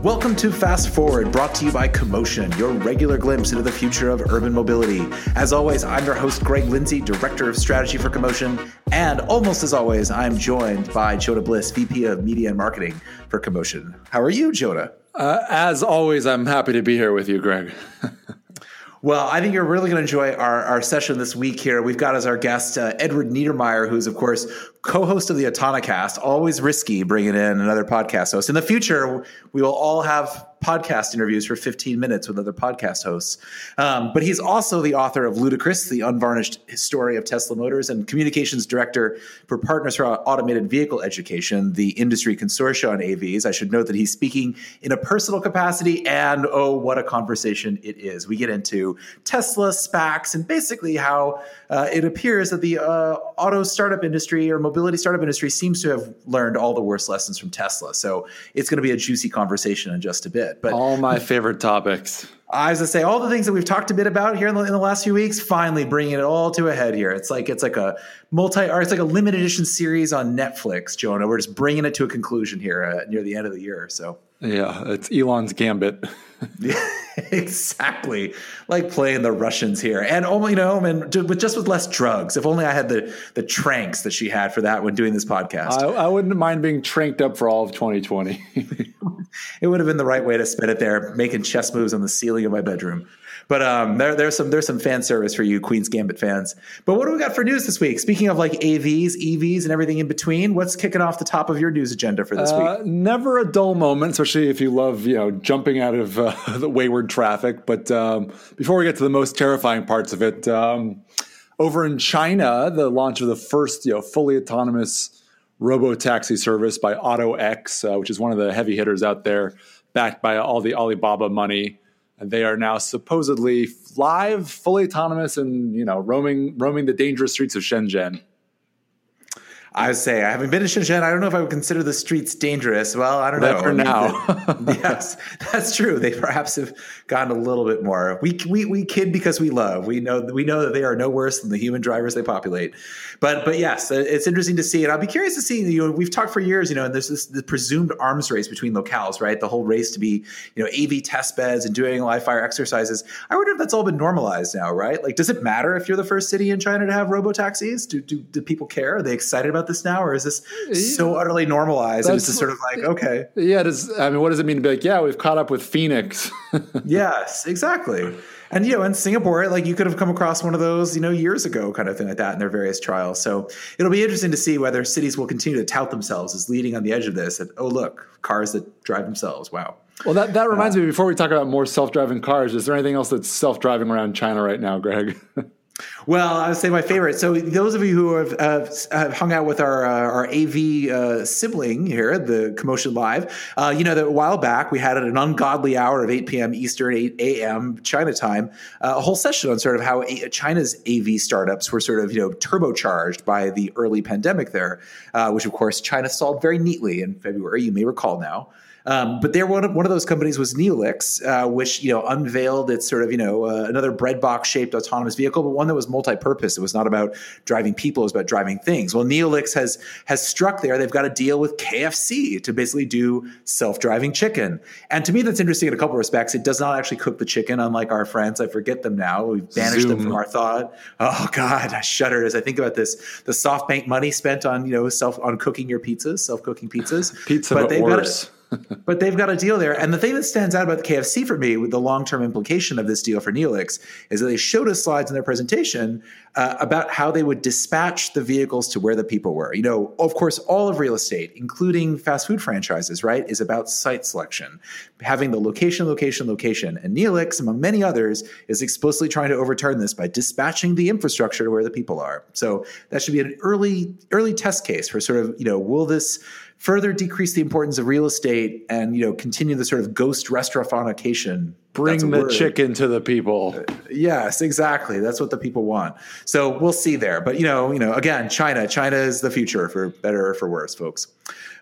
Welcome to Fast Forward, brought to you by CoMotion, your regular glimpse into the future of urban mobility. As always, I'm your host, Greg Lindsay, Director of Strategy for CoMotion. And almost as always, I'm joined by Jonah Bliss, VP of Media and Marketing for CoMotion. How are you, Jonah? Uh, as always, I'm happy to be here with you, Greg. Well, I think you're really going to enjoy our, our session this week here. We've got as our guest uh, Edward Niedermeyer, who's, of course, co host of the Autonocast. Always risky bringing in another podcast host. In the future, we will all have podcast interviews for 15 minutes with other podcast hosts. Um, but he's also the author of Ludicrous, the unvarnished history of Tesla Motors, and communications director for Partners for Automated Vehicle Education, the industry consortia on AVs. I should note that he's speaking in a personal capacity, and oh, what a conversation it is. We get into Tesla, SPACs, and basically how uh, it appears that the uh, auto startup industry or mobility startup industry seems to have learned all the worst lessons from Tesla. So it's going to be a juicy conversation in just a bit. But all my favorite topics. I was to say all the things that we've talked a bit about here in the, in the, last few weeks, finally bringing it all to a head here. It's like it's like a multi, or it's like a limited edition series on Netflix, Jonah. We're just bringing it to a conclusion here uh, near the end of the year. So yeah, it's Elon's gambit. yeah, exactly. Like playing the Russians here, and only you know, and with just with less drugs. If only I had the the tranks that she had for that when doing this podcast. I, I wouldn't mind being tranked up for all of 2020. it would have been the right way to spend it there, making chess moves on the ceiling of my bedroom. But um, there, there's some there's some fan service for you Queen's Gambit fans. But what do we got for news this week? Speaking of like AVs, EVs, and everything in between, what's kicking off the top of your news agenda for this uh, week? Never a dull moment, especially if you love you know jumping out of uh, the wayward traffic. But um, before we get to the most terrifying parts of it, um, over in China, the launch of the first you know fully autonomous robo taxi service by AutoX, uh, which is one of the heavy hitters out there, backed by all the Alibaba money they are now supposedly live, fully autonomous, and you know roaming roaming the dangerous streets of Shenzhen. I would say I haven't been to Shenzhen. I don't know if I would consider the streets dangerous. Well, I don't know. For now, yes, that's true. They perhaps have gotten a little bit more. We, we we kid because we love. We know we know that they are no worse than the human drivers they populate. But but yes, uh, it's interesting to see, and I'll be curious to see. You know, we've talked for years. You know, and there's this the presumed arms race between locales, right? The whole race to be you know AV test beds and doing live fire exercises. I wonder if that's all been normalized now, right? Like, does it matter if you're the first city in China to have robo taxis? Do, do do people care? Are they excited about? About this now, or is this so utterly normalized? and it's just sort of like, okay, yeah. Does I mean, what does it mean to be like, yeah, we've caught up with Phoenix? yes, exactly. And you know, in Singapore, like you could have come across one of those, you know, years ago, kind of thing like that in their various trials. So it'll be interesting to see whether cities will continue to tout themselves as leading on the edge of this. And oh, look, cars that drive themselves. Wow. Well, that, that reminds uh, me. Before we talk about more self driving cars, is there anything else that's self driving around China right now, Greg? Well, I would say my favorite. So, those of you who have, uh, have hung out with our uh, our AV uh, sibling here, the CoMotion Live, uh, you know that a while back we had at an ungodly hour of 8 p.m. Eastern, 8 a.m. China time, uh, a whole session on sort of how a- China's AV startups were sort of you know turbocharged by the early pandemic there, uh, which of course China solved very neatly in February. You may recall now. Um, but there, one of, one of those companies was Neolix, uh, which you know unveiled its sort of you know uh, another breadbox shaped autonomous vehicle, but one that was multi-purpose. It was not about driving people; it was about driving things. Well, Neolix has has struck there. They've got a deal with KFC to basically do self-driving chicken. And to me, that's interesting in a couple of respects. It does not actually cook the chicken, unlike our friends. I forget them now. We've banished Zoom. them from our thought. Oh God, I shudder as I think about this. The SoftBank money spent on you know self on cooking your pizzas, self-cooking pizzas. Pizza, but, but they've worse. got but they've got a deal there. And the thing that stands out about the KFC for me, with the long term implication of this deal for Neolix, is that they showed us slides in their presentation uh, about how they would dispatch the vehicles to where the people were. You know, of course, all of real estate, including fast food franchises, right, is about site selection, having the location, location, location. And Neolix, among many others, is explicitly trying to overturn this by dispatching the infrastructure to where the people are. So that should be an early, early test case for sort of, you know, will this further decrease the importance of real estate and you know continue the sort of ghost restaurantfication bring the word. chicken to the people. Uh, yes exactly. That's what the people want. So we'll see there. But you know you know again china. China is the future for better or for worse folks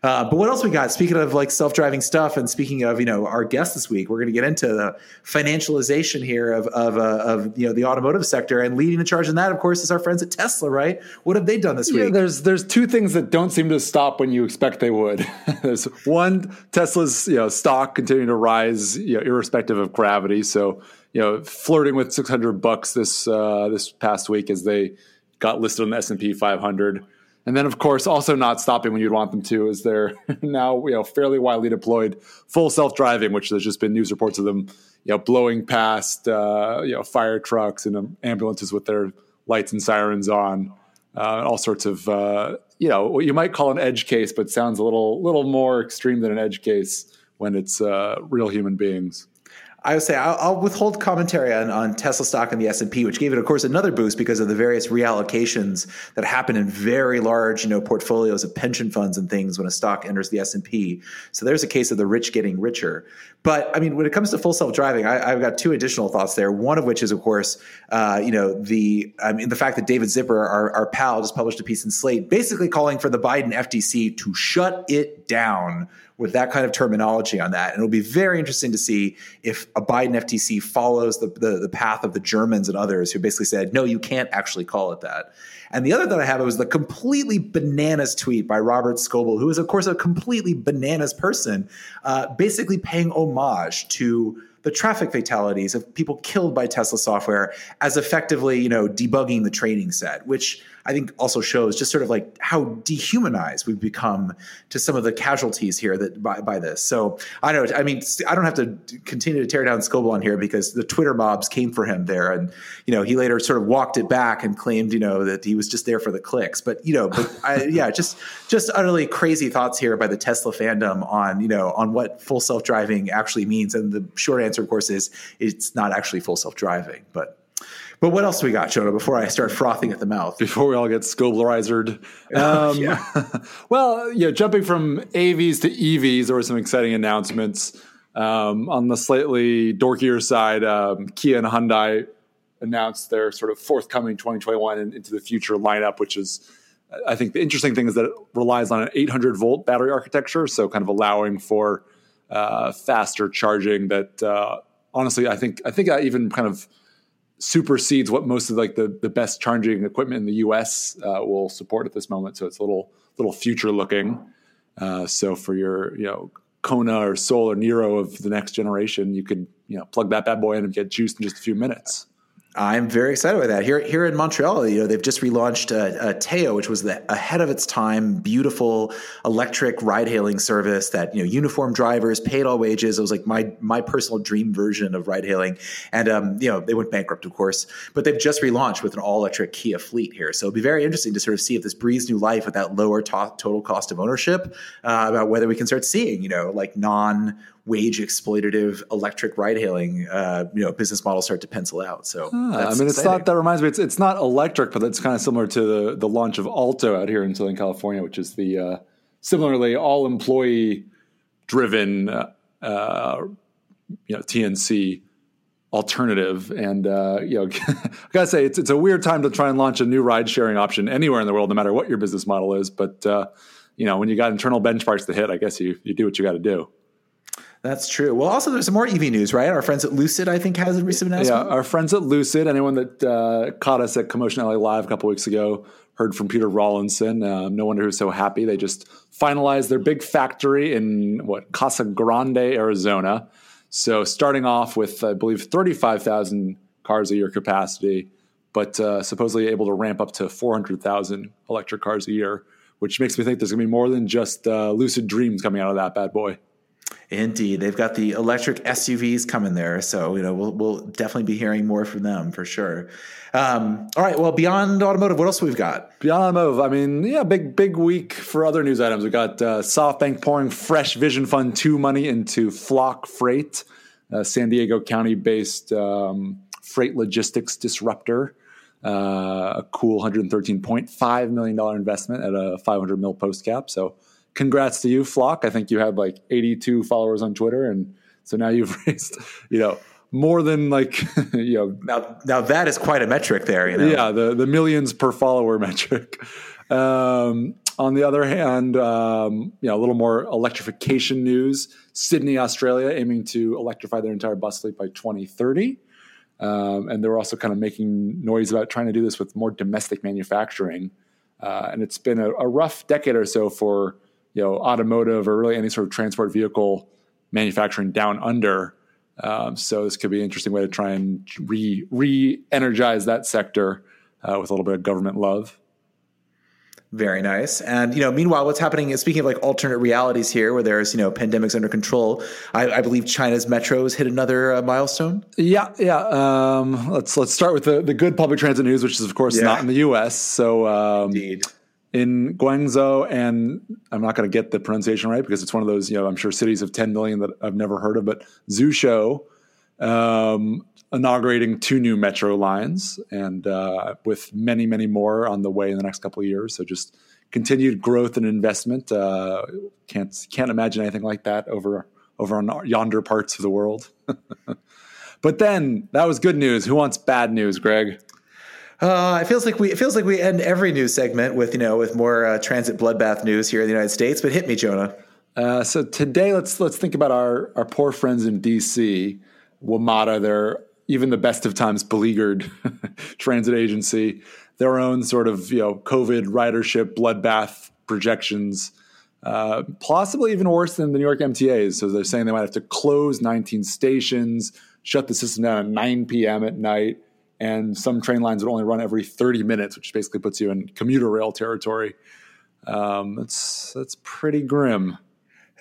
Uh, but what else we got? Speaking of like self-driving stuff, and speaking of you know our guest this week, we're going to get into the financialization here of of, uh, of you know the automotive sector, and leading the charge in that, of course, is our friends at Tesla. Right? What have they done this Yeah, week? there's there's two things that don't seem to stop when you expect they would. there's one Tesla's you know stock continuing to rise, you know, irrespective of gravity. So you know, flirting with 600 bucks this uh, this past week as they got listed on the S and P 500. And then, of course, also not stopping when you'd want them to is they're now you know fairly widely deployed full self driving, which there's just been news reports of them you know blowing past uh, you know fire trucks and um, ambulances with their lights and sirens on, uh, all sorts of uh, you know what you might call an edge case, but sounds a little little more extreme than an edge case when it's uh, real human beings. I would say I'll, I'll withhold commentary on, on Tesla stock and the S and P, which gave it, of course, another boost because of the various reallocations that happen in very large, you know, portfolios of pension funds and things when a stock enters the S and P. So there's a case of the rich getting richer. But I mean, when it comes to full self driving, I've got two additional thoughts there. One of which is, of course, uh, you know, the I mean, the fact that David Zipper, our, our pal, just published a piece in Slate, basically calling for the Biden FTC to shut it down with that kind of terminology on that. And it'll be very interesting to see if a Biden FTC follows the, the, the, path of the Germans and others who basically said, no, you can't actually call it that. And the other that I have was the completely bananas tweet by Robert Scoble, who is, of course, a completely bananas person, uh, basically paying homage to the traffic fatalities of people killed by Tesla software as effectively, you know, debugging the training set, which I think also shows just sort of like how dehumanized we've become to some of the casualties here that by, by this. So I don't know. I mean, I don't have to continue to tear down Scoble on here because the Twitter mobs came for him there, and you know he later sort of walked it back and claimed you know that he was just there for the clicks. But you know, but I, yeah, just just utterly crazy thoughts here by the Tesla fandom on you know on what full self driving actually means. And the short answer, of course, is it's not actually full self driving, but. But what else do we got, Jonah, before I start frothing at the mouth? Before we all get scoblerized. Um, yeah. well, yeah, jumping from AVs to EVs, there were some exciting announcements. Um, on the slightly dorkier side, um, Kia and Hyundai announced their sort of forthcoming 2021 and into the future lineup, which is, I think the interesting thing is that it relies on an 800 volt battery architecture, so kind of allowing for uh, faster charging. That uh, honestly, I think I think I even kind of supersedes what most of like the, the best charging equipment in the U.S. Uh, will support at this moment. So it's a little little future looking. Uh, so for your you know Kona or Soul or Niro of the next generation, you could you know plug that bad boy in and get juiced in just a few minutes. I'm very excited with that. Here, here in Montreal, you know, they've just relaunched uh, Teo, which was the ahead of its time, beautiful electric ride-hailing service that you know, uniform drivers, paid all wages. It was like my my personal dream version of ride-hailing, and um, you know, they went bankrupt, of course, but they've just relaunched with an all-electric Kia fleet here. So it'll be very interesting to sort of see if this breathes new life with that lower to- total cost of ownership, uh, about whether we can start seeing, you know, like non wage exploitative electric ride hailing uh, you know business models start to pencil out. So ah, I mean, it's not that reminds me. It's it's not electric, but it's kind of similar to the the launch of Alto out here in Southern California, which is the uh, similarly all employee driven uh, you know TNC alternative. And uh, you know, I gotta say, it's it's a weird time to try and launch a new ride sharing option anywhere in the world, no matter what your business model is. But uh, you know, when you got internal benchmarks to hit, I guess you you do what you got to do. That's true. Well, also there's some more EV news, right? Our friends at Lucid, I think, has a recent announcement. Yeah, our friends at Lucid. Anyone that uh, caught us at CoMotion LA Live a couple weeks ago heard from Peter Rawlinson. Um, no wonder who's so happy. They just finalized their big factory in what Casa Grande, Arizona. So starting off with, I believe, 35,000 cars a year capacity, but uh, supposedly able to ramp up to 400,000 electric cars a year, which makes me think there's going to be more than just uh, lucid dreams coming out of that bad boy. Indeed, they've got the electric SUVs coming there, so you know we'll we'll definitely be hearing more from them for sure. Um, all right, well, beyond automotive, what else we've got? Beyond automotive, I mean, yeah, big big week for other news items. We got uh, SoftBank pouring fresh Vision Fund two money into Flock Freight, San Diego County based um, freight logistics disruptor. Uh, a cool $113.5 million investment at a 500 mil post cap. So congrats to you, Flock. I think you had like 82 followers on Twitter, and so now you've raised, you know, more than like, you know, now now that is quite a metric there. You know, yeah, the the millions per follower metric. Um, On the other hand, um, you know, a little more electrification news. Sydney, Australia, aiming to electrify their entire bus fleet by 2030. Um, and they're also kind of making noise about trying to do this with more domestic manufacturing. Uh, and it's been a, a, rough decade or so for you know automotive or really any sort of transport vehicle manufacturing down under. Um, so this could be an interesting way to try and re re energize that sector uh, with a little bit of government love. Very nice. And you know, meanwhile, what's happening? Is speaking of like alternate realities here, where there's you know pandemics under control, I, I believe China's metros hit another uh, milestone. Yeah, yeah. Um, let's let's start with the the good public transit news, which is of course yeah. not in the U.S. So um, indeed. In Guangzhou, and I'm not going to get the pronunciation right because it's one of those, you know, I'm sure cities of 10 million that I've never heard of, but Zhushou, um, inaugurating two new metro lines and uh, with many, many more on the way in the next couple of years. So just continued growth and investment. Uh, can't can't imagine anything like that over over on yonder parts of the world. but then that was good news. Who wants bad news, Greg? Uh, it feels like we it feels like we end every news segment with you know with more uh, transit bloodbath news here in the United States. But hit me, Jonah. Uh, so today, let's let's think about our our poor friends in D.C. WMATA, their even the best of times beleaguered transit agency, their own sort of you know COVID ridership bloodbath projections, uh, possibly even worse than the New York MTAs. So they're saying they might have to close 19 stations, shut the system down at 9 p.m. at night, and some train lines would only run every 30 minutes, which basically puts you in commuter rail territory. Um, that's that's pretty grim.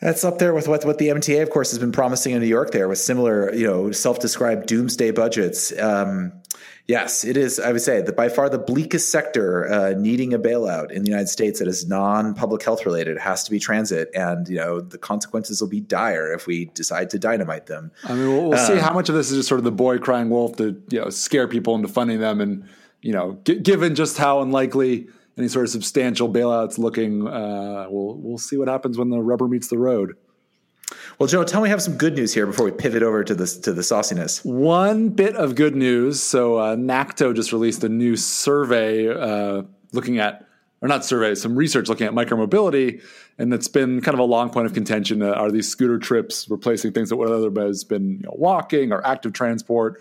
That's up there with what, what the MTA, of course, has been promising in New York there with similar, you know, self-described doomsday budgets. Um, yes, it is, I would say, that by far the bleakest sector uh, needing a bailout in the United States that is non-public health related has to be transit. And, you know, the consequences will be dire if we decide to dynamite them. I mean, we'll, we'll um, see how much of this is just sort of the boy crying wolf to, you know, scare people into funding them. And, you know, g- given just how unlikely – any sort of substantial bailouts looking. Uh, we'll we'll see what happens when the rubber meets the road. Well, Joe, tell me, we have some good news here before we pivot over to the to the sauciness. One bit of good news. So, uh, NACTO just released a new survey uh, looking at, or not survey, some research looking at micromobility, and that's been kind of a long point of contention. Uh, are these scooter trips replacing things that would otherwise been you know, walking or active transport?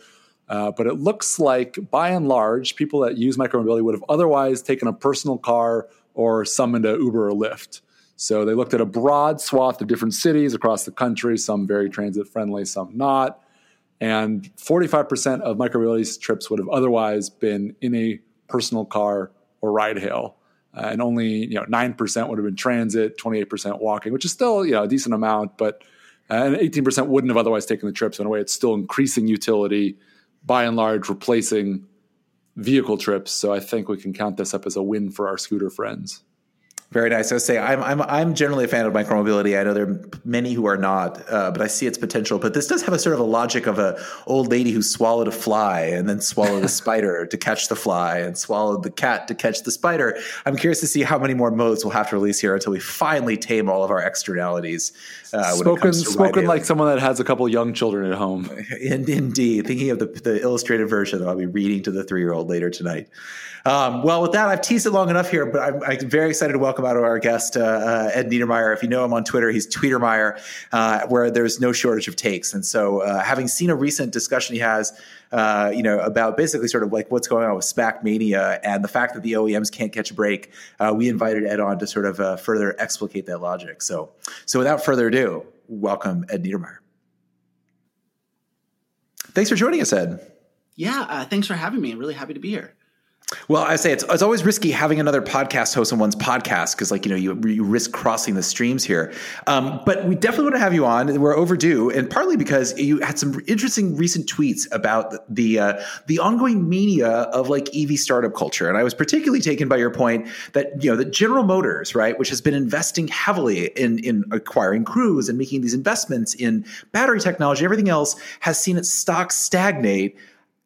Uh, but it looks like, by and large, people that use micromobility would have otherwise taken a personal car or summoned a Uber or Lyft. So they looked at a broad swath of different cities across the country, some very transit friendly, some not. And 45% of micromobility trips would have otherwise been in a personal car or ride hail. Uh, and only you know 9% would have been transit, 28% walking, which is still you know a decent amount, but uh, and 18% wouldn't have otherwise taken the trip. So in a way, it's still increasing utility by and large replacing vehicle trips. So I think we can count this up as a win for our scooter friends. Very nice. I say I'm, I'm, I'm generally a fan of micromobility. I know there are many who are not, uh, but I see its potential. But this does have a sort of a logic of a old lady who swallowed a fly and then swallowed a spider to catch the fly and swallowed the cat to catch the spider. I'm curious to see how many more modes we'll have to release here until we finally tame all of our externalities. Uh, spoken spoken like someone that has a couple young children at home. In, indeed, thinking of the, the illustrated version that I'll be reading to the three year old later tonight. Um, well, with that, I've teased it long enough here, but I'm, I'm very excited to welcome out our guest, uh, uh, Ed Niedermeyer. If you know him on Twitter, he's Tweetermeyer, uh, where there's no shortage of takes. And so, uh, having seen a recent discussion he has, uh, you know, about basically sort of like what's going on with SPAC mania and the fact that the OEMs can't catch a break, uh, we invited Ed on to sort of further explicate that logic. So, so without further ado, welcome Ed Niedermeyer. Thanks for joining us, Ed. Yeah, uh, thanks for having me. I'm really happy to be here. Well, I say it's, it's always risky having another podcast host on one's podcast because, like, you know, you, you risk crossing the streams here. Um, but we definitely want to have you on. We're overdue, and partly because you had some interesting recent tweets about the uh, the ongoing mania of like EV startup culture. And I was particularly taken by your point that you know that General Motors, right, which has been investing heavily in in acquiring Cruise and making these investments in battery technology, everything else has seen its stock stagnate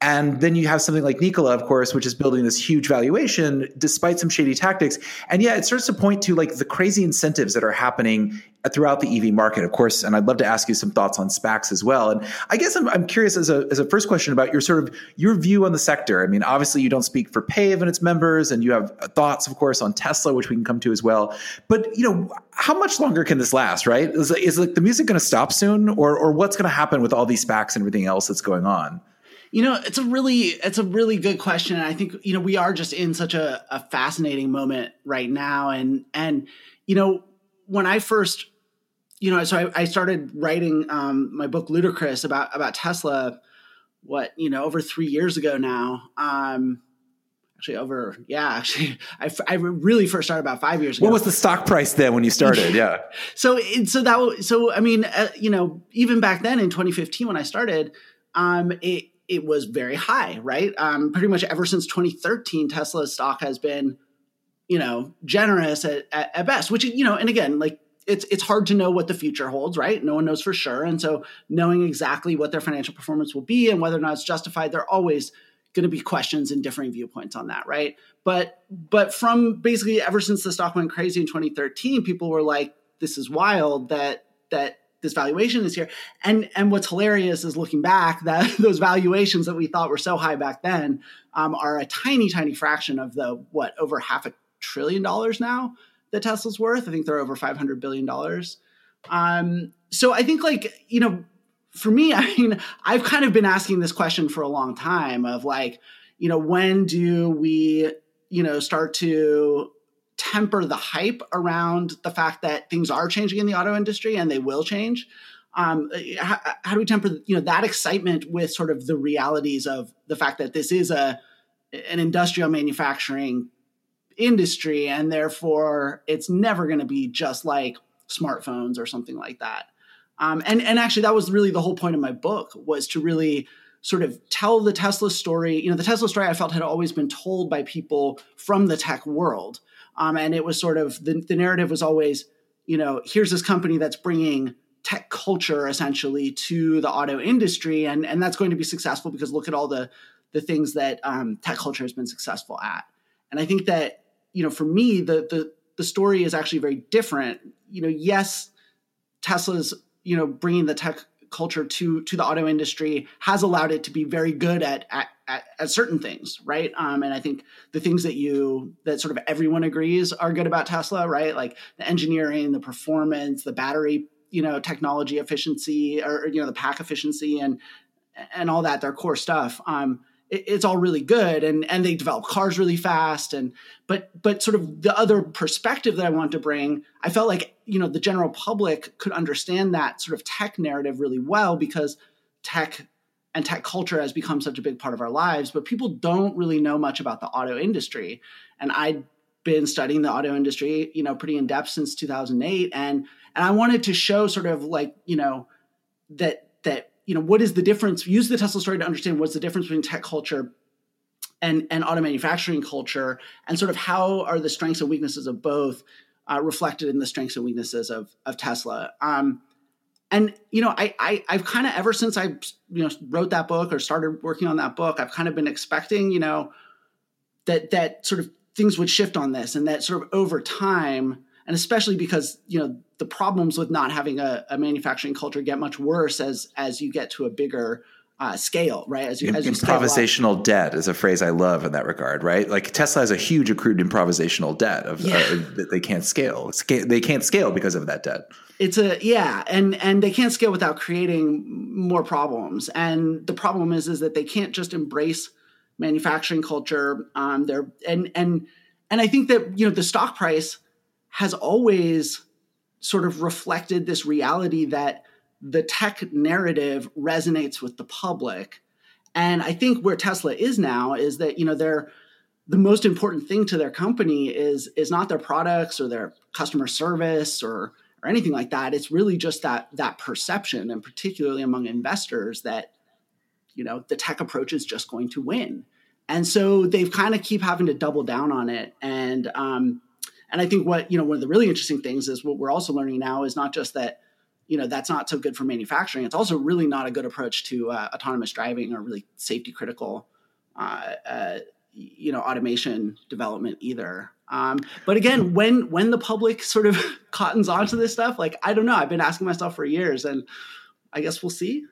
And then you have something like Nikola, of course, which is building this huge valuation despite some shady tactics. And yeah, it starts to point to like the crazy incentives that are happening throughout the EV market, of course. And I'd love to ask you some thoughts on SPACs as well. And I guess I'm, I'm curious as a, as a first question about your sort of your view on the sector. I mean, obviously you don't speak for PAVE and its members, and you have thoughts, of course, on Tesla, which we can come to as well. But you know, how much longer can this last? Right? Is, is like the music going to stop soon, or or what's going to happen with all these SPACs and everything else that's going on? You know, it's a really it's a really good question. And I think, you know, we are just in such a, a fascinating moment right now. And and, you know, when I first, you know, so I, I started writing um, my book Ludicrous about about Tesla, what, you know, over three years ago now. Um actually over yeah actually I, I really first started about five years ago what was the stock price then when you started yeah so so that so i mean uh, you know even back then in 2015 when i started um it it was very high, right? Um, pretty much ever since 2013, Tesla's stock has been, you know, generous at, at, at, best. Which you know, and again, like it's it's hard to know what the future holds, right? No one knows for sure, and so knowing exactly what their financial performance will be and whether or not it's justified, there are always going to be questions and differing viewpoints on that, right? But but from basically ever since the stock went crazy in 2013, people were like, "This is wild that that this valuation is here. And and what's hilarious is looking back that those valuations that we thought were so high back then um, are a tiny, tiny fraction of the what over half a trillion dollars now that Tesla's worth. I think they're over five hundred billion dollars. Um, so I think like you know, for me, I mean, I've kind of been asking this question for a long time of like, you know, when do we you know start to temper the hype around the fact that things are changing in the auto industry and they will change. Um, how, how, do we temper you know that excitement with sort of the realities of the fact that this is a an industrial manufacturing industry and therefore it's never going to be just like smartphones or something like that. Um, and and actually that was really the whole point of my book was to really sort of tell the Tesla story. You know, the Tesla story I felt had always been told by people from the tech world. Um, and it was sort of the, the narrative was always, you know, here's this company that's bringing tech culture essentially to the auto industry, and and that's going to be successful because look at all the the things that um, tech culture has been successful at. And I think that you know, for me, the the the story is actually very different. You know, yes, Tesla's you know bringing the tech culture to to the auto industry has allowed it to be very good at at, at, at certain things, right? Um, and I think the things that you that sort of everyone agrees are good about Tesla, right? Like the engineering, the performance, the battery, you know, technology efficiency, or you know, the pack efficiency, and and all that, their core stuff. Um, it's all really good and and they develop cars really fast and but but sort of the other perspective that I want to bring I felt like you know the general public could understand that sort of tech narrative really well because tech and tech culture has become such a big part of our lives but people don't really know much about the auto industry and I'd been studying the auto industry you know pretty in depth since 2008 and and I wanted to show sort of like you know that that you know, what is the difference? Use the Tesla story to understand what's the difference between tech culture and, and auto manufacturing culture, and sort of how are the strengths and weaknesses of both uh, reflected in the strengths and weaknesses of, of Tesla. Um, and you know, I, I I've kind of ever since I you know wrote that book or started working on that book, I've kind of been expecting you know that that sort of things would shift on this, and that sort of over time, and especially because you know the problems with not having a, a, manufacturing culture get much worse as as you get to a bigger uh, scale, right? As you, as you improvisational debt is a phrase I love in that regard, right? Like Tesla has a huge accrued improvisational debt of yeah. uh, that they can't scale. They can't scale because of that debt. It's a yeah, and and they can't scale without creating more problems. And the problem is is that they can't just embrace manufacturing culture. Um, they're and and and I think that you know the stock price has always sort of reflected this reality that the tech narrative resonates with the public. And I think where Tesla is now is that, you know, they're the most important thing to their company is is not their products or their customer service or or anything like that. It's really just that that perception, and particularly among investors, that you know the tech approach is just going to win. And so they've kind of keep having to double down on it. And um, and I think what, you know, one of the really interesting things is what we're also learning now is not just that, you know that's not so good for manufacturing. It's also really not a good approach to uh, autonomous driving or really safety critical, uh, uh, you know, automation development either. Um, but again, when when the public sort of cottons onto this stuff, like I don't know, I've been asking myself for years, and I guess we'll see.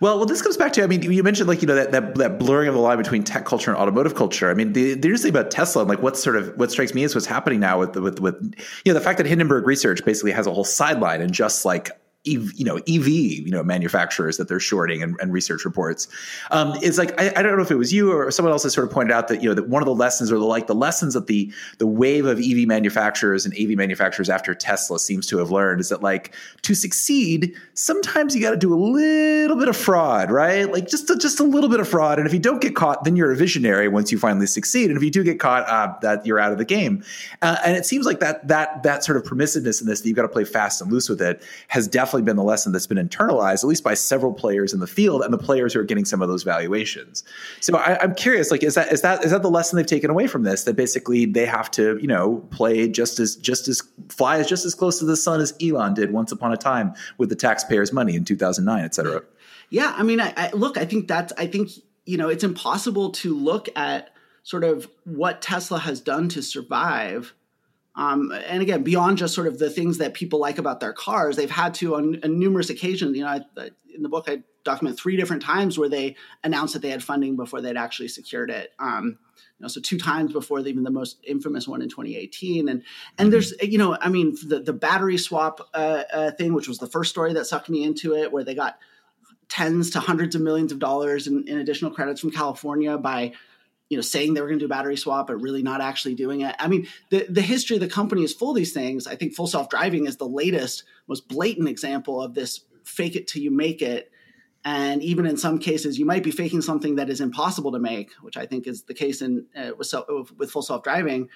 Well, well, this comes back to I mean, you mentioned like you know that that, that blurring of the line between tech culture and automotive culture. I mean, the, the interesting about Tesla and like what sort of what strikes me is what's happening now with with with you know the fact that Hindenburg Research basically has a whole sideline and just like EV, you know EV you know manufacturers that they're shorting and, and research reports. Um, is like I, I, don't know if it was you or someone else that sort of pointed out that you know that one of the lessons or the, like the lessons that the the wave of EV manufacturers and AV manufacturers after Tesla seems to have learned is that like to succeed sometimes you got to do a little bit of fraud right? Like just a, just a little bit of fraud. And if you don't get caught then you're a visionary once you finally succeed. And if you do get caught uh, that you're out of the game. Uh, and it seems like that that that sort of permissiveness in this that you've got to play fast and loose with it has definitely definitely been the lesson that's been internalized, at least by several players in the field and the players who are getting some of those valuations. So I, am curious, like, is that is that is that the lesson they've taken away from this? That basically they have to, you know, play just as just as fly as just as close to the sun as Elon did once upon a time with the taxpayers' money in 2009, et cetera. Yeah, I mean, I, I look, I think that's, I think you know, it's impossible to look at sort of what Tesla has done to survive um, and again, beyond just sort of the things that people like about their cars, they've had to on, on numerous occasions. You know, I, in the book, I document three different times where they announced that they had funding before they'd actually secured it. Um, you know, so two times before even the most infamous one in 2018. And and there's you know, I mean, the the battery swap uh, uh, thing, which was the first story that sucked me into it, where they got tens to hundreds of millions of dollars in, in additional credits from California by you know saying they were going to do battery swap but really not actually doing it. I mean the, the history of the company is full of these things. I think full self-driving is the latest most blatant example of this fake it till you make it. And even in some cases you might be faking something that is impossible to make which i think is the case in uh, with, self, with full self-driving.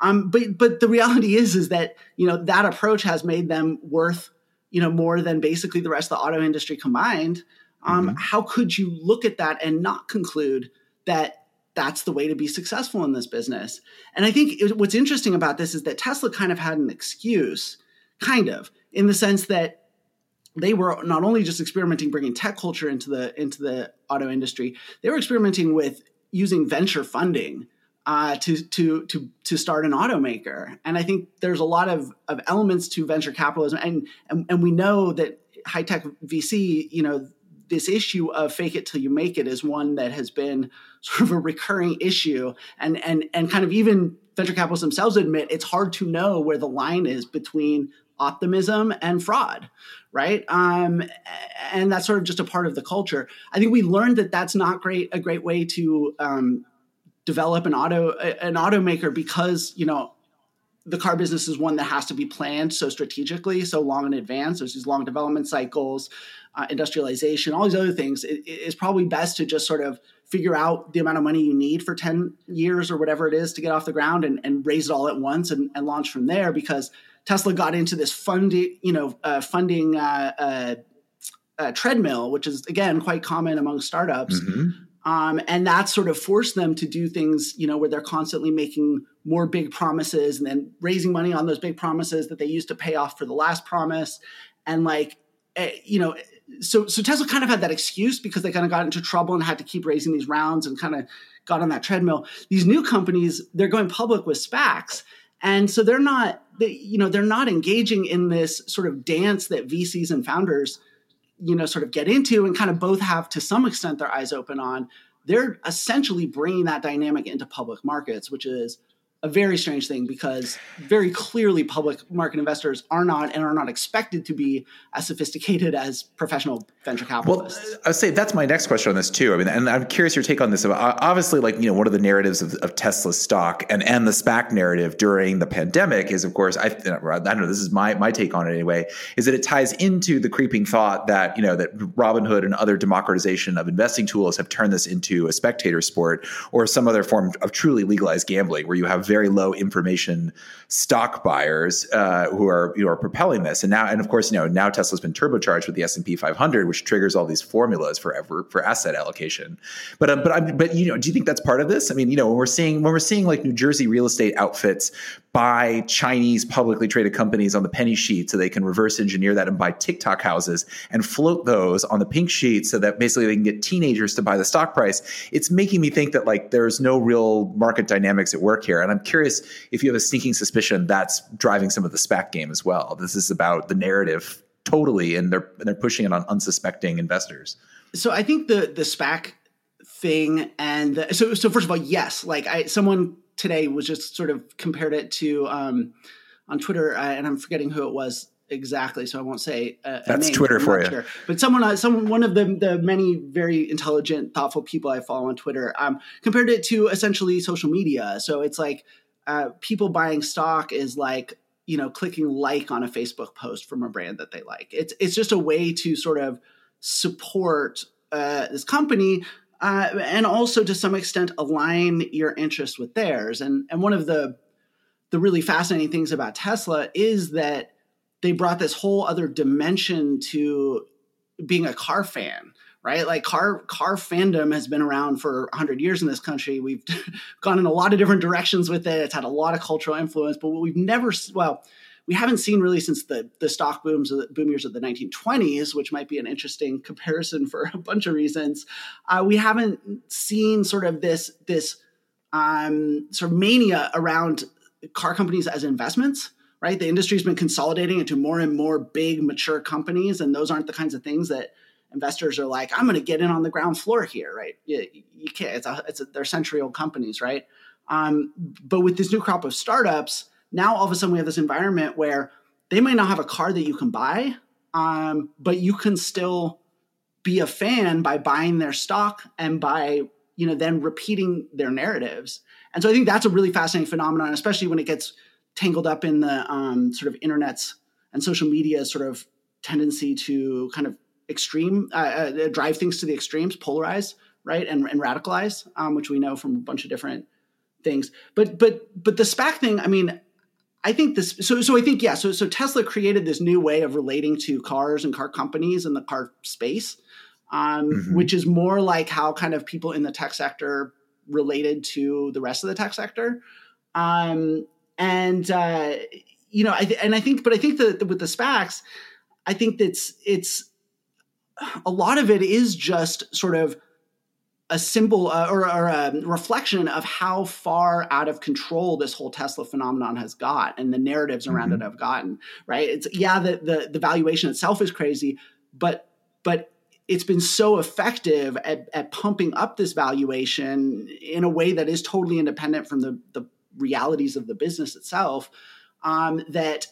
Um, but but the reality is is that you know that approach has made them worth you know more than basically the rest of the auto industry combined. Um, mm-hmm. how could you look at that and not conclude that that's the way to be successful in this business. And I think it, what's interesting about this is that Tesla kind of had an excuse, kind of, in the sense that they were not only just experimenting bringing tech culture into the into the auto industry, they were experimenting with using venture funding uh, to to to to start an automaker. And I think there's a lot of of elements to venture capitalism, and and, and we know that high tech VC, you know, this issue of fake it till you make it is one that has been sort of a recurring issue. And and and kind of even venture capitalists themselves admit it's hard to know where the line is between optimism and fraud right? Um, and that's sort of just a part of the culture. I think we learned that that's not great a great way to um, develop an auto an automaker because you know the car business is one that has to be planned so strategically so long in advance there's these long development cycles uh, industrialization, all these other things, it, it's probably best to just sort of figure out the amount of money you need for 10 years or whatever it is to get off the ground and, and raise it all at once and, and, launch from there because Tesla got into this funding, you know, uh, funding uh, uh, uh, treadmill, which is again quite common among startups. Mm-hmm. Um, and that sort of forced them to do things, you know, where they're constantly making more big promises and then raising money on those big promises that they used to pay off for the last promise. And like, eh, you know, so so Tesla kind of had that excuse because they kind of got into trouble and had to keep raising these rounds and kind of got on that treadmill. These new companies, they're going public with SPACs. And so they're not, they, you know, they're not engaging in this sort of dance that VCs and founders, you know, sort of get into and kind of both have to some extent their eyes open on. They're essentially bringing that dynamic into public markets, which is a very strange thing because very clearly public market investors are not and are not expected to be as sophisticated as professional venture capitalists. Well, I would say that's my next question on this too. I mean, and I'm curious your take on this. Obviously, like you know, one of the narratives of, of Tesla stock and and the SPAC narrative during the pandemic is, of course, I, I don't know. This is my my take on it anyway. Is that it ties into the creeping thought that you know that Robinhood and other democratization of investing tools have turned this into a spectator sport or some other form of truly legalized gambling, where you have very low information stock buyers uh, who are you know, are propelling this. And now, and of course, you know now Tesla's been turbocharged with the S and P 500, which triggers all these formulas for ever for asset allocation. But um, but but you know, do you think that's part of this? I mean, you know, when we're seeing when we're seeing like New Jersey real estate outfits buy Chinese publicly traded companies on the penny sheet so they can reverse engineer that and buy TikTok houses and float those on the pink sheet so that basically they can get teenagers to buy the stock price. It's making me think that like there's no real market dynamics at work here. And I'm curious if you have a sneaking suspicion that's driving some of the SPAC game as well. This is about the narrative totally, and they're and they're pushing it on unsuspecting investors. So I think the the SPAC thing and the, so so first of all, yes, like I someone today was just sort of compared it to um, on Twitter, uh, and I'm forgetting who it was exactly, so I won't say. A, That's a name, Twitter for you. Sure. But someone, uh, someone, one of the the many very intelligent, thoughtful people I follow on Twitter, um, compared it to essentially social media. So it's like uh, people buying stock is like you know clicking like on a Facebook post from a brand that they like. It's it's just a way to sort of support uh, this company uh, and also to some extent align your interest with theirs. And and one of the the really fascinating things about Tesla is that they brought this whole other dimension to being a car fan right like car car fandom has been around for 100 years in this country we've gone in a lot of different directions with it it's had a lot of cultural influence but what we've never well we haven't seen really since the the stock booms the boom years of the 1920s, which might be an interesting comparison for a bunch of reasons. Uh, we haven't seen sort of this this um, sort of mania around car companies as investments. Right, the industry's been consolidating into more and more big, mature companies, and those aren't the kinds of things that investors are like, I'm going to get in on the ground floor here, right? You, you can't. It's a, it's a, they're century old companies, right? Um, but with this new crop of startups, now all of a sudden we have this environment where they might not have a car that you can buy, um, but you can still be a fan by buying their stock and by you know then repeating their narratives. And so I think that's a really fascinating phenomenon, especially when it gets tangled up in the um, sort of internet's and social media sort of tendency to kind of extreme uh, uh, drive things to the extremes, polarize, right, and, and radicalize, um, which we know from a bunch of different things. But but but the SPAC thing, I mean, I think this. So so I think yeah. So so Tesla created this new way of relating to cars and car companies and the car space, um, mm-hmm. which is more like how kind of people in the tech sector related to the rest of the tech sector. Um, and uh, you know, I th- and I think, but I think that with the SPACs, I think that's it's a lot of it is just sort of a symbol uh, or, or, a reflection of how far out of control this whole Tesla phenomenon has got and the narratives around mm-hmm. it have gotten. Right? It's yeah, the, the the valuation itself is crazy, but but it's been so effective at, at pumping up this valuation in a way that is totally independent from the the realities of the business itself. Um, that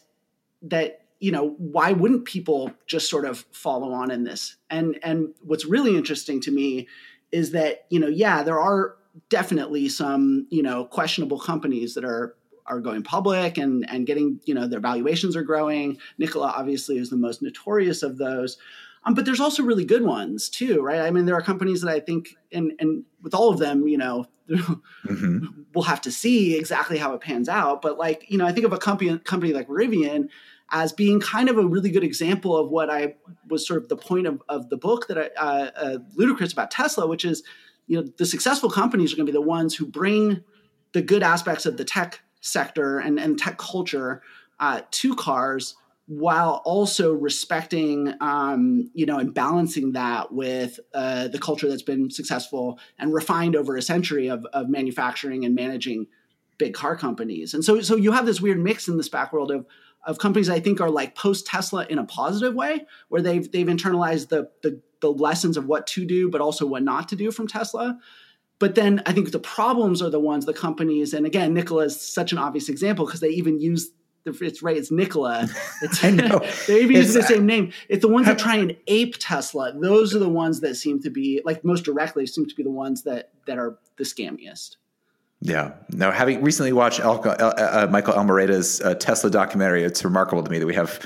that you know why wouldn't people just sort of follow on in this and and what's really interesting to me is that you know yeah there are definitely some you know questionable companies that are are going public and and getting you know their valuations are growing Nikola obviously is the most notorious of those um, but there's also really good ones too right i mean there are companies that i think and and with all of them you know mm-hmm. we'll have to see exactly how it pans out but like you know i think of a company company like rivian as being kind of a really good example of what I was sort of the point of, of the book that I, uh, uh, Ludicrous about Tesla, which is, you know, the successful companies are going to be the ones who bring the good aspects of the tech sector and, and tech culture uh, to cars while also respecting, um, you know, and balancing that with uh, the culture that's been successful and refined over a century of, of manufacturing and managing big car companies. And so, so you have this weird mix in this SPAC world of of companies I think are like post Tesla in a positive way, where they've they've internalized the, the the lessons of what to do, but also what not to do from Tesla. But then I think the problems are the ones the companies, and again, Nikola is such an obvious example because they even use it's right, it's Nikola. It's, I know. they even use the same name. It's the ones that try and ape Tesla. Those are the ones that seem to be like most directly seem to be the ones that that are the scammiest. Yeah. Now, having recently watched uh, uh, Michael Almereyda's uh, Tesla documentary, it's remarkable to me that we have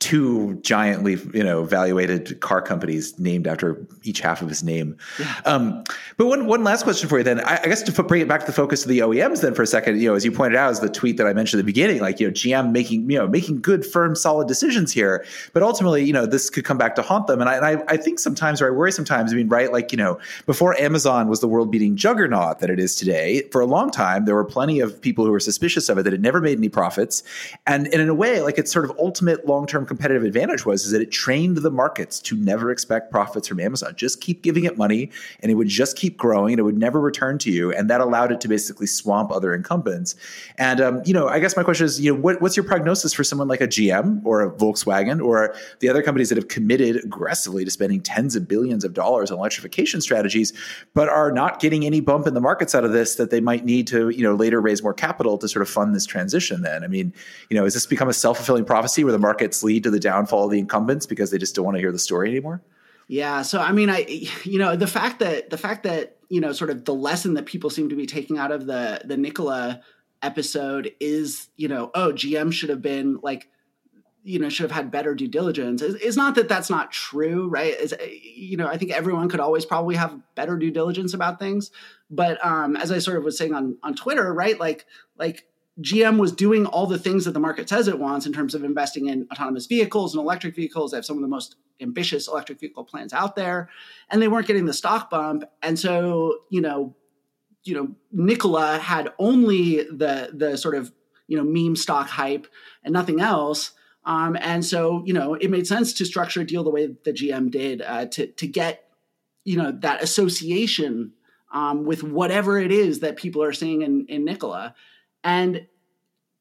two giantly, you know, valuated car companies named after each half of his name. Yeah. Um, but one one last question for you then. I, I, guess to bring it back to the focus of the OEMs then for a second, you know, as you pointed out, is the tweet that I mentioned at the beginning, like, you know, GM making, you know, making good, firm, solid decisions here. But ultimately, you know, this could come back to haunt them. And I, and I, I think sometimes, or I worry sometimes, I mean, right, like, you know, before Amazon was the world beating juggernaut that it is today, for a long time, there were plenty of people who were suspicious of it that it never made any profits. And, and in a way, like its sort of ultimate long term competitive advantage was is that it trained the markets to never expect profits from Amazon. Just keep giving it money and it would just keep growing and it would never return to you. And that allowed it to basically swamp other incumbents. And, um, you know, I guess my question is, you know, what, what's your prognosis for someone like a GM or a Volkswagen or the other companies that have committed aggressively to spending tens of billions of dollars on electrification strategies, but are not getting any bump in the markets out of this that they might need to, you know, later raise more capital to sort of fund this transition then? I mean, you know, has this become a self-fulfilling prophecy where the markets lead to the downfall of the incumbents because they just don't want to hear the story anymore? Yeah. So I mean, I you know the fact that the fact that you know sort of the lesson that people seem to be taking out of the the Nikola episode is you know oh GM should have been like you know should have had better due diligence it's not that that's not true right it's, you know i think everyone could always probably have better due diligence about things but um as i sort of was saying on on twitter right like like GM was doing all the things that the market says it wants in terms of investing in autonomous vehicles and electric vehicles. They have some of the most ambitious electric vehicle plans out there, and they weren't getting the stock bump. And so, you know, you know, Nikola had only the the sort of you know meme stock hype and nothing else. Um, and so, you know, it made sense to structure a deal the way the GM did uh, to to get you know that association um, with whatever it is that people are seeing in, in Nikola and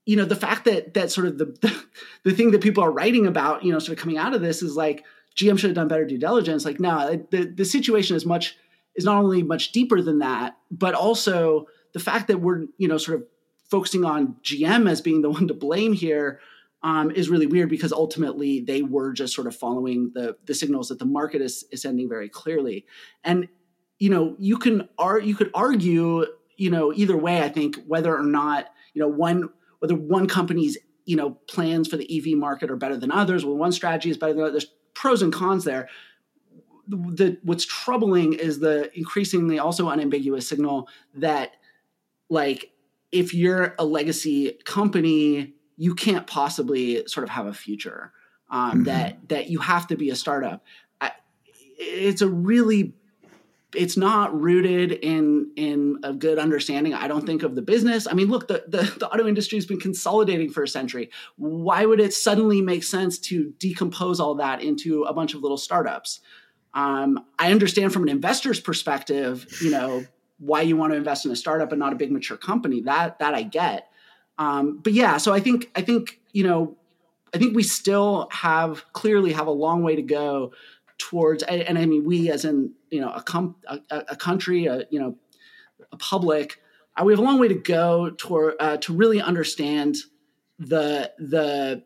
you know the fact that that sort of the, the, thing that people are writing about you know sort of coming out of this is like gm should have done better due diligence. Like no the, the situation is much is not only much deeper than that but also the fact that we're you know sort of focusing on gm as being the one to blame here um, is really weird because ultimately they were just sort of following the the signals that the market is, is sending very clearly. And you know you can ar- you could argue you know, either way, I think whether or not, you know, one whether one company's, you know, plans for the EV market are better than others, or one strategy is better than others. There's pros and cons there. The, the what's troubling is the increasingly also unambiguous signal that like if you're a legacy company, you can't possibly sort of have a future. Um, mm-hmm. That that you have to be a startup. I, it's a really it's not rooted in in a good understanding i don't think of the business. I mean look the, the, the, auto industry has been consolidating for a century. Why would it suddenly make sense to decompose all that into a bunch of little startups? Um, i understand from an investor's perspective you know why you want to invest in a startup and not a big mature company. That that i get. Um, but yeah so i think i think you know i think we still have clearly have a long way to go towards and, I mean we as in you know a, com, a, a country a you know a public uh, we have a long way to go toward uh, to really understand the the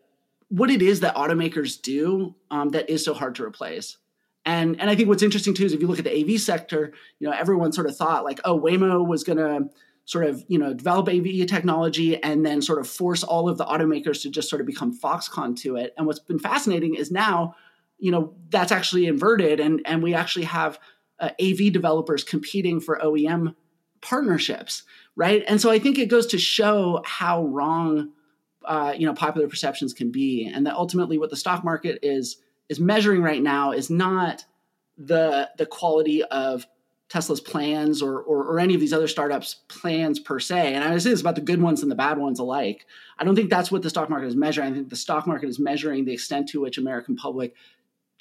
what it is that automakers do um, that is so hard to replace. And and I think what's interesting too is if you look at the AV sector, you know everyone sort of thought like oh Waymo was going to sort of you know develop AV technology and then sort of force all of the automakers to just sort of become Foxconn to it. And what's been fascinating is now you know that's actually inverted and and we actually have uh, AV developers competing for OEM partnerships right and so I think it goes to show how wrong uh, you know popular perceptions can be and that ultimately what the stock market is is measuring right now is not the the quality of Tesla's plans or, or, or any of these other startups' plans per se. And I say this about the good ones and the bad ones alike. I don't think that's what the stock market is measuring. I think the stock market is measuring the extent to which American public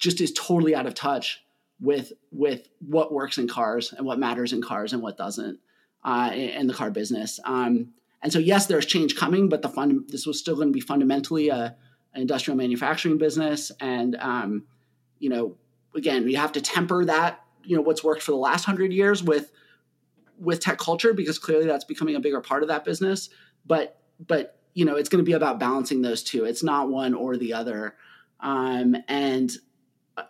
just is totally out of touch with with what works in cars and what matters in cars and what doesn't uh, in, the car business. Um, and so, yes, there's change coming, but the fund this was still going to be fundamentally a, an industrial manufacturing business. And um, you know, again, you have to temper that. You know, what's worked for the last hundred years with with tech culture because clearly that's becoming a bigger part of that business. But but you know, it's going to be about balancing those two. It's not one or the other. Um, and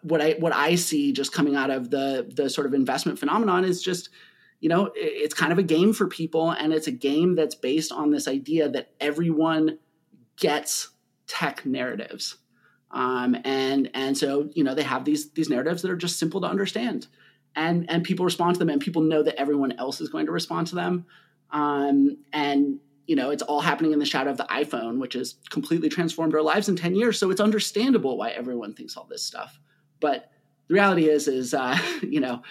what I what I see just coming out of the the sort of investment phenomenon is just you know it's kind of a game for people and it's a game that's based on this idea that everyone gets tech narratives. Um, and and so you know they have these these narratives that are just simple to understand, and and people respond to them, and people know that everyone else is going to respond to them, um, and you know it's all happening in the shadow of the iPhone, which has completely transformed our lives in ten years. So it's understandable why everyone thinks all this stuff, but the reality is is uh, you know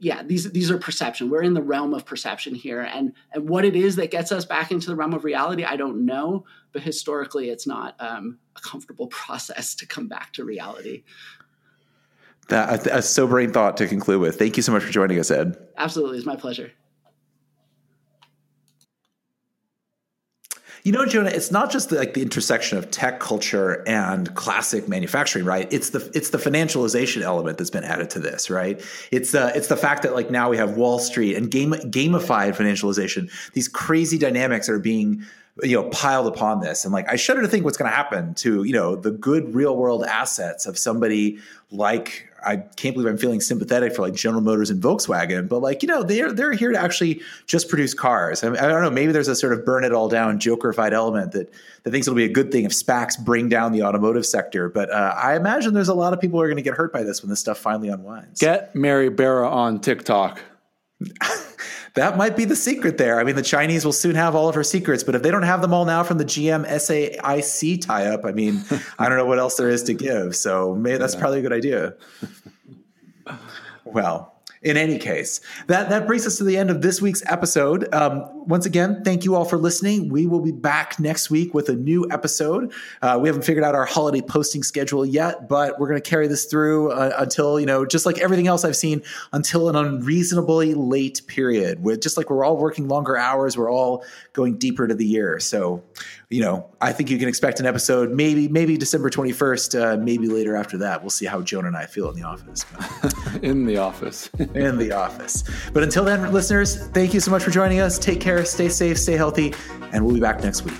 yeah, these these are perception. We're in the realm of perception here, and and what it is that gets us back into the realm of reality, I don't know. But historically, it's not um, a comfortable process to come back to reality. That a, a sobering thought to conclude with. Thank you so much for joining us, Ed. Absolutely, it's my pleasure. You know, Jonah, it's not just the, like the intersection of tech culture and classic manufacturing, right? It's the it's the financialization element that's been added to this, right? It's the it's the fact that like now we have Wall Street and game gamified financialization. These crazy dynamics are being you know piled upon this and like i shudder to think what's going to happen to you know the good real world assets of somebody like I can't believe I'm feeling sympathetic for like General Motors and Volkswagen, but like you know they're they're here to actually just produce cars. I, mean, I don't know. Maybe there's a sort of burn it all down Jokerified element that that thinks it'll be a good thing if SPACs bring down the automotive sector. But uh, I imagine there's a lot of people who are going to get hurt by this when this stuff finally unwinds. Get Mary Barra on TikTok. that might be the secret there. I mean, the Chinese will soon have all of her secrets, but if they don't have them all now from the GM SAIC tie up, I mean, I don't know what else there is to give. So maybe that's yeah. probably a good idea. well, in any case, that, that brings us to the end of this week's episode. Um, once again, thank you all for listening. We will be back next week with a new episode. Uh, we haven't figured out our holiday posting schedule yet, but we're going to carry this through uh, until, you know, just like everything else I've seen, until an unreasonably late period. With just like we're all working longer hours, we're all going deeper to the year. So you know, I think you can expect an episode maybe maybe December 21st, uh, maybe later after that. We'll see how Joan and I feel in the office. in the office. in the office. But until then, listeners, thank you so much for joining us. Take care, stay safe, stay healthy, and we'll be back next week.